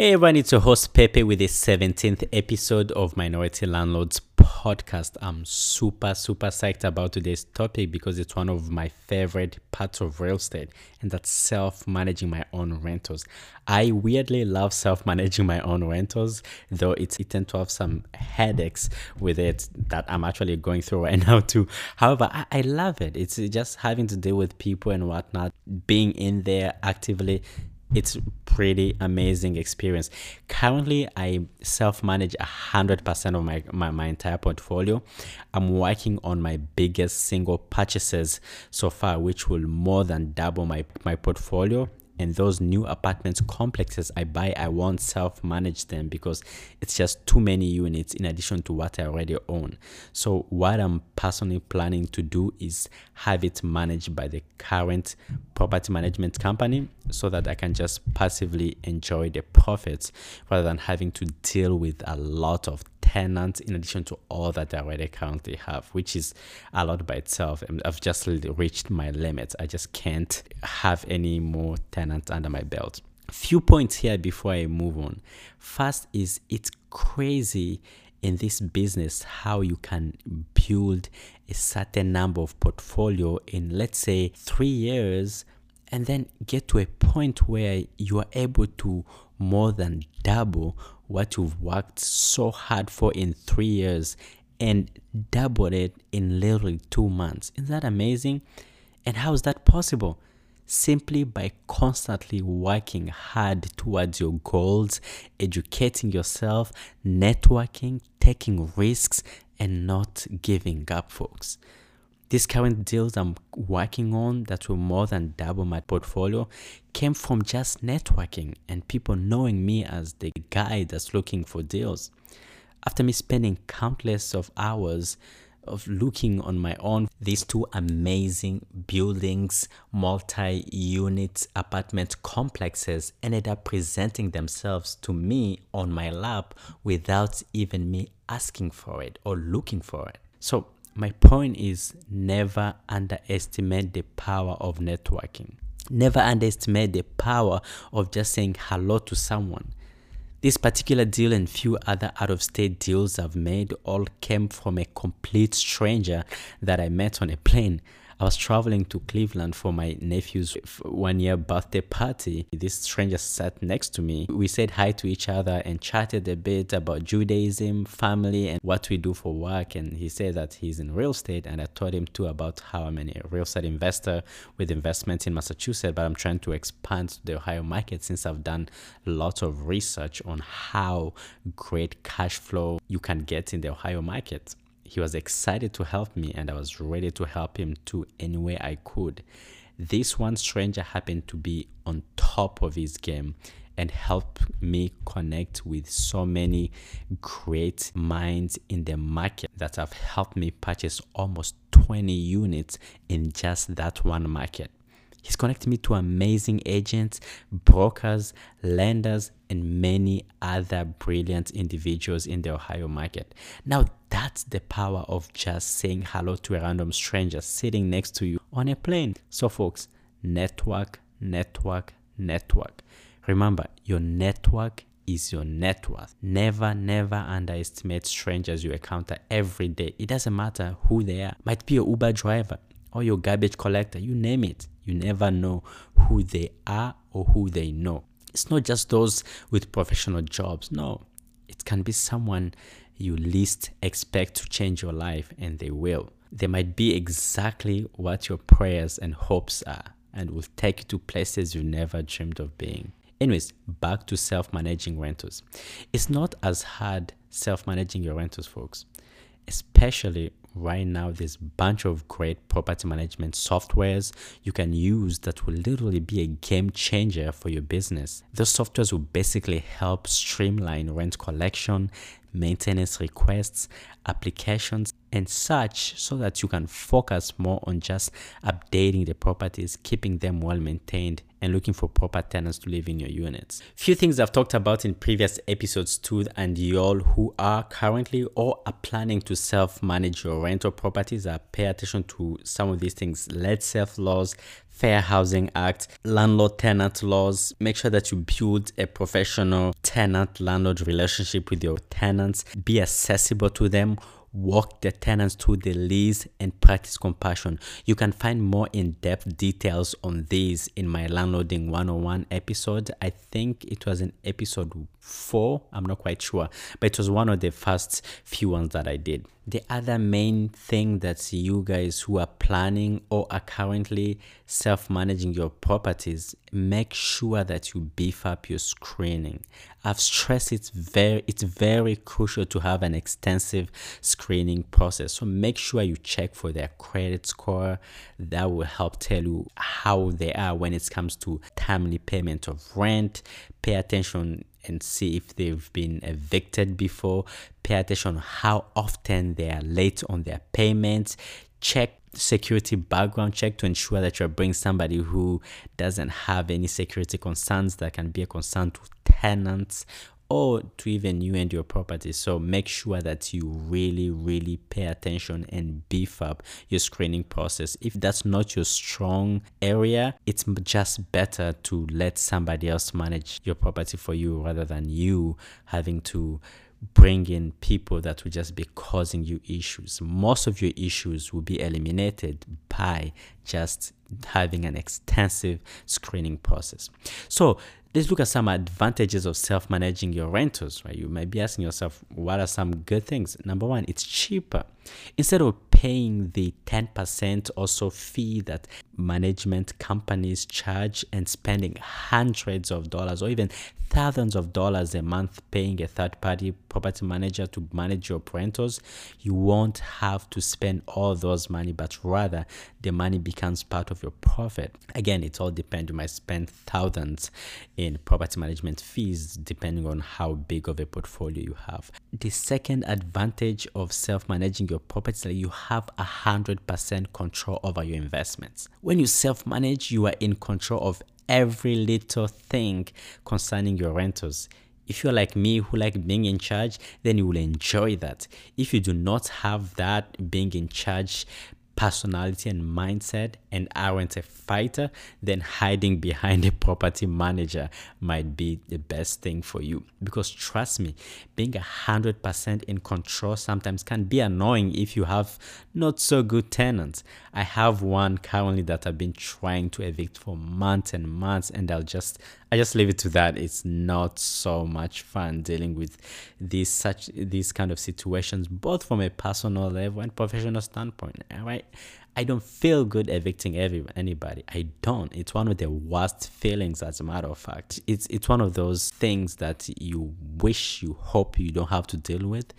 Hey everyone, it's your host Pepe with the 17th episode of Minority Landlords podcast. I'm super, super psyched about today's topic because it's one of my favorite parts of real estate, and that's self managing my own rentals. I weirdly love self managing my own rentals, though it's it tend to have some headaches with it that I'm actually going through right now, too. However, I, I love it. It's just having to deal with people and whatnot, being in there actively it's pretty amazing experience. Currently i self-manage 100% of my, my, my entire portfolio. I'm working on my biggest single purchases so far which will more than double my, my portfolio and those new apartments complexes I buy, I won't self manage them because it's just too many units in addition to what I already own. So, what I'm personally planning to do is have it managed by the current property management company so that I can just passively enjoy the profits rather than having to deal with a lot of tenants in addition to all that I already currently have, which is a lot by itself. I've just reached my limits. I just can't have any more tenants under my belt. Few points here before I move on. First is it's crazy in this business how you can build a certain number of portfolio in let's say 3 years and then get to a point where you are able to more than double what you've worked so hard for in three years and doubled it in literally two months. Isn't that amazing? And how is that possible? Simply by constantly working hard towards your goals, educating yourself, networking, taking risks, and not giving up, folks. These current deals I'm working on that will more than double my portfolio came from just networking and people knowing me as the guy that's looking for deals. After me spending countless of hours of looking on my own, these two amazing buildings, multi unit apartment complexes ended up presenting themselves to me on my lap without even me asking for it or looking for it. So my point is never underestimate the power of networking. Never underestimate the power of just saying hello to someone. This particular deal and few other out of state deals I've made all came from a complete stranger that I met on a plane. I was traveling to Cleveland for my nephew's one year birthday party. This stranger sat next to me. We said hi to each other and chatted a bit about Judaism, family, and what we do for work. And he said that he's in real estate. And I told him too about how I'm a real estate investor with investments in Massachusetts, but I'm trying to expand to the Ohio market since I've done lots of research on how great cash flow you can get in the Ohio market he was excited to help me and I was ready to help him too any way I could. This one stranger happened to be on top of his game and helped me connect with so many great minds in the market that have helped me purchase almost 20 units in just that one market. He's connected me to amazing agents, brokers, lenders, and many other brilliant individuals in the Ohio market. Now, that's the power of just saying hello to a random stranger sitting next to you on a plane. So, folks, network, network, network. Remember, your network is your net worth. Never, never underestimate strangers you encounter every day. It doesn't matter who they are. Might be your Uber driver or your garbage collector, you name it. You never know who they are or who they know. It's not just those with professional jobs. No, it can be someone you least expect to change your life, and they will. They might be exactly what your prayers and hopes are, and will take you to places you never dreamed of being. Anyways, back to self managing rentals. It's not as hard self managing your rentals, folks, especially right now there's a bunch of great property management softwares you can use that will literally be a game changer for your business. Those softwares will basically help streamline rent collection, maintenance requests, applications, and such so that you can focus more on just updating the properties, keeping them well maintained, and looking for proper tenants to live in your units. Few things I've talked about in previous episodes too, and y'all who are currently or are planning to self-manage your rental properties are pay attention to some of these things. Let self laws, Fair Housing Act, landlord tenant laws. Make sure that you build a professional tenant landlord relationship with your tenants. Be accessible to them walk the tenants through the lease and practice compassion. You can find more in-depth details on these in my landlording 101 episode. I think it was in episode 4, I'm not quite sure, but it was one of the first few ones that I did. The other main thing that you guys who are planning or are currently self-managing your properties, make sure that you beef up your screening. I've stressed it's very it's very crucial to have an extensive screening process. So make sure you check for their credit score. That will help tell you how they are when it comes to timely payment of rent. Pay attention and see if they've been evicted before. Pay attention how often they are late on their payments. Check security background check to ensure that you're bringing somebody who doesn't have any security concerns that can be a concern to tenants or to even you and your property. So make sure that you really, really pay attention and beef up your screening process. If that's not your strong area, it's just better to let somebody else manage your property for you rather than you having to bring in people that will just be causing you issues. Most of your issues will be eliminated by just having an extensive screening process. So let's look at some advantages of self-managing your rentals right? You might be asking yourself what are some good things? Number one it's cheaper instead of paying the 10% or so fee that management companies charge and spending hundreds of dollars or even thousands of dollars a month paying a third party property manager to manage your rentals, you won't have to spend all those money, but rather the money becomes part of your profit. Again, it all depends. You might spend thousands in property management fees depending on how big of a portfolio you have. The second advantage of self managing your property that you have a hundred percent control over your investments. When you self manage, you are in control of every little thing concerning your rentals. If you're like me who like being in charge, then you will enjoy that. If you do not have that being in charge personality and mindset and aren't a fighter, then hiding behind a property manager might be the best thing for you. Because trust me, being a hundred percent in control sometimes can be annoying if you have not so good tenants. I have one currently that I've been trying to evict for months and months, and I'll just I just leave it to that. It's not so much fun dealing with these such these kind of situations, both from a personal level and professional standpoint. Right. I don't feel good evicting every, anybody. I don't. It's one of the worst feelings, as a matter of fact. It's it's one of those things that you wish, you hope you don't have to deal with.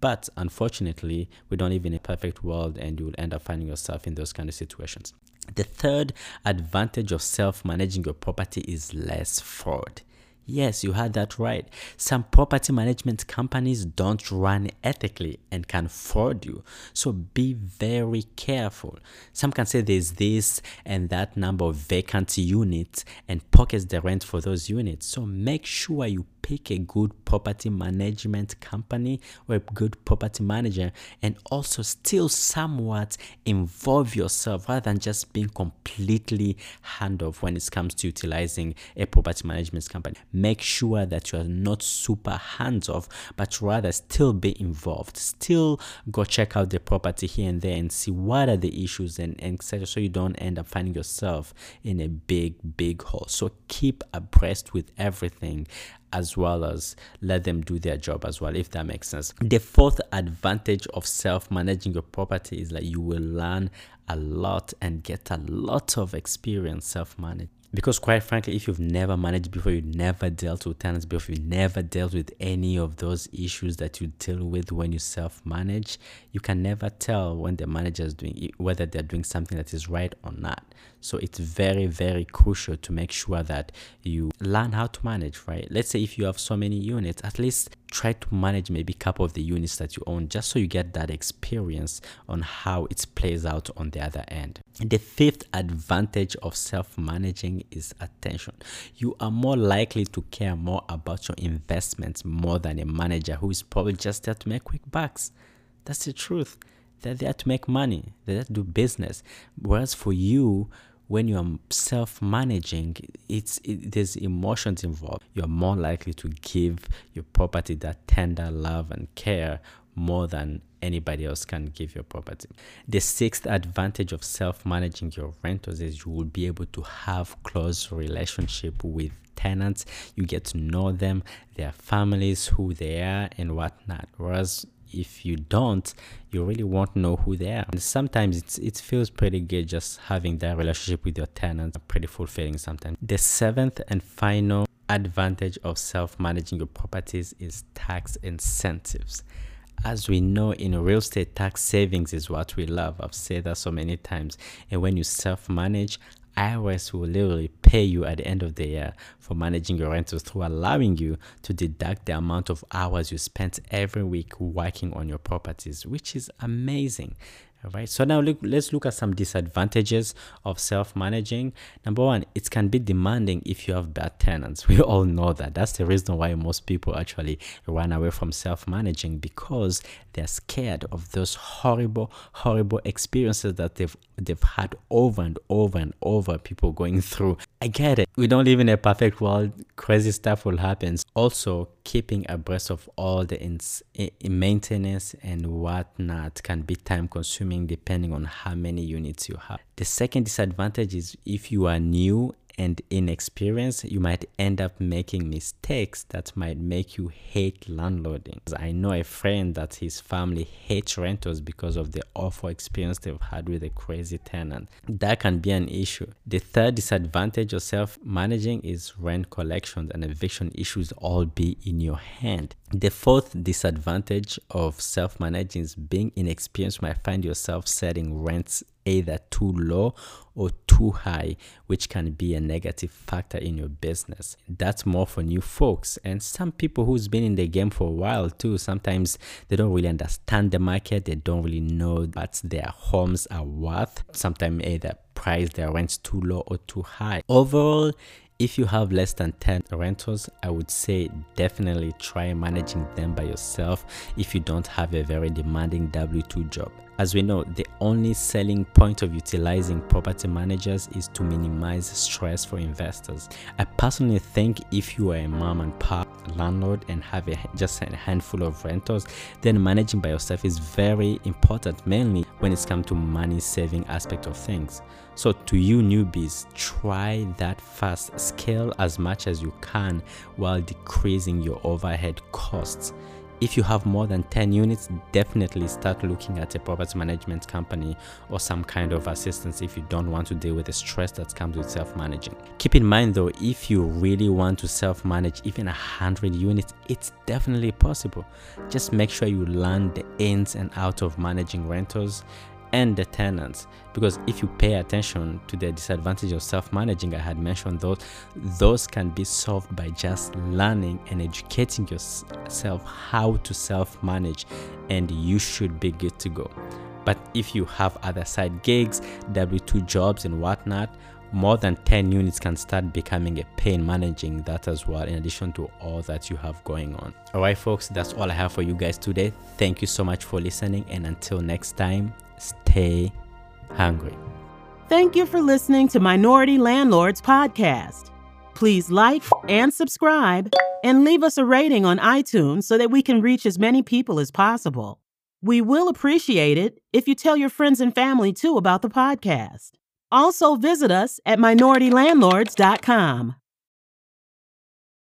But unfortunately, we don't live in a perfect world, and you will end up finding yourself in those kind of situations. The third advantage of self managing your property is less fraud. Yes, you heard that right. Some property management companies don't run ethically and can fraud you. So be very careful. Some can say there's this and that number of vacant units and pockets the rent for those units. So make sure you pick a good property management company or a good property manager and also still somewhat involve yourself rather than just being completely hand off when it comes to utilizing a property management company. Make sure that you are not super hands off, but rather still be involved. Still go check out the property here and there and see what are the issues and, and etc. So you don't end up finding yourself in a big, big hole. So keep abreast with everything as well as let them do their job as well, if that makes sense. The fourth advantage of self managing your property is that you will learn a lot and get a lot of experience self managing. Because quite frankly, if you've never managed before, you never dealt with tenants before, you never dealt with any of those issues that you deal with when you self-manage, you can never tell when the manager is doing whether they're doing something that is right or not. So it's very, very crucial to make sure that you learn how to manage, right? Let's say if you have so many units, at least try to manage maybe a couple of the units that you own just so you get that experience on how it plays out on the other end. The fifth advantage of self managing is attention. You are more likely to care more about your investments more than a manager who is probably just there to make quick bucks. That's the truth. They're there to make money, they're there to do business. Whereas for you, when you're self-managing it's it, there's emotions involved. You're more likely to give your property that tender love and care more than anybody else can give your property. The sixth advantage of self-managing your rentals is you will be able to have close relationship with tenants. You get to know them their families who they are and whatnot. Whereas if you don't, you really won't know who they are. And sometimes it's, it feels pretty good just having that relationship with your tenants, pretty fulfilling sometimes. The seventh and final advantage of self managing your properties is tax incentives. As we know in real estate, tax savings is what we love. I've said that so many times. And when you self manage, IRS will literally pay you at the end of the year for managing your rentals through allowing you to deduct the amount of hours you spent every week working on your properties, which is amazing. All right. So now look, let's look at some disadvantages of self-managing. Number one, it can be demanding if you have bad tenants. We all know that. That's the reason why most people actually run away from self-managing because they're scared of those horrible, horrible experiences that they've they've had over and over and over. People going through. I get it. We don't live in a perfect world. Crazy stuff will happen. Also, keeping abreast of all the ins- maintenance and whatnot can be time consuming depending on how many units you have. The second disadvantage is if you are new and inexperienced, you might end up making mistakes that might make you hate landlording. I know a friend that his family hates rentals because of the awful experience they've had with a crazy tenant. That can be an issue. The third disadvantage of self managing is rent collections and eviction issues all be in your hand. The fourth disadvantage of self managing is being inexperienced might find yourself setting rents either too low or too high, which can be a negative factor in your business. That's more for new folks and some people who's been in the game for a while too. Sometimes they don't really understand the market, they don't really know what their homes are worth. Sometimes either price their rents too low or too high. Overall, if you have less than 10 rentals, I would say definitely try managing them by yourself if you don't have a very demanding W 2 job. As we know, the only selling point of utilizing property managers is to minimize stress for investors. I personally think if you are a mom and pop landlord and have a, just a handful of renters, then managing by yourself is very important, mainly when it's come to money saving aspect of things. So to you newbies, try that fast, scale as much as you can while decreasing your overhead costs. If you have more than 10 units, definitely start looking at a property management company or some kind of assistance if you don't want to deal with the stress that comes with self-managing. Keep in mind though, if you really want to self-manage even 100 units, it's definitely possible. Just make sure you learn the ins and outs of managing rentals and the tenants. Because if you pay attention to the disadvantage of self-managing i had mentioned those those can be solved by just learning and educating yourself how to self-manage and you should be good to go. But if you have other side gigs w2 jobs and whatnot more than 10 units can start becoming a pain managing that as well in addition to all that you have going on. All right folks that's all i have for you guys today. Thank you so much for listening and until next time stay hungry. Thank you for listening to Minority Landlords Podcast. Please like and subscribe and leave us a rating on iTunes so that we can reach as many people as possible. We will appreciate it if you tell your friends and family too about the podcast. Also, visit us at minoritylandlords.com.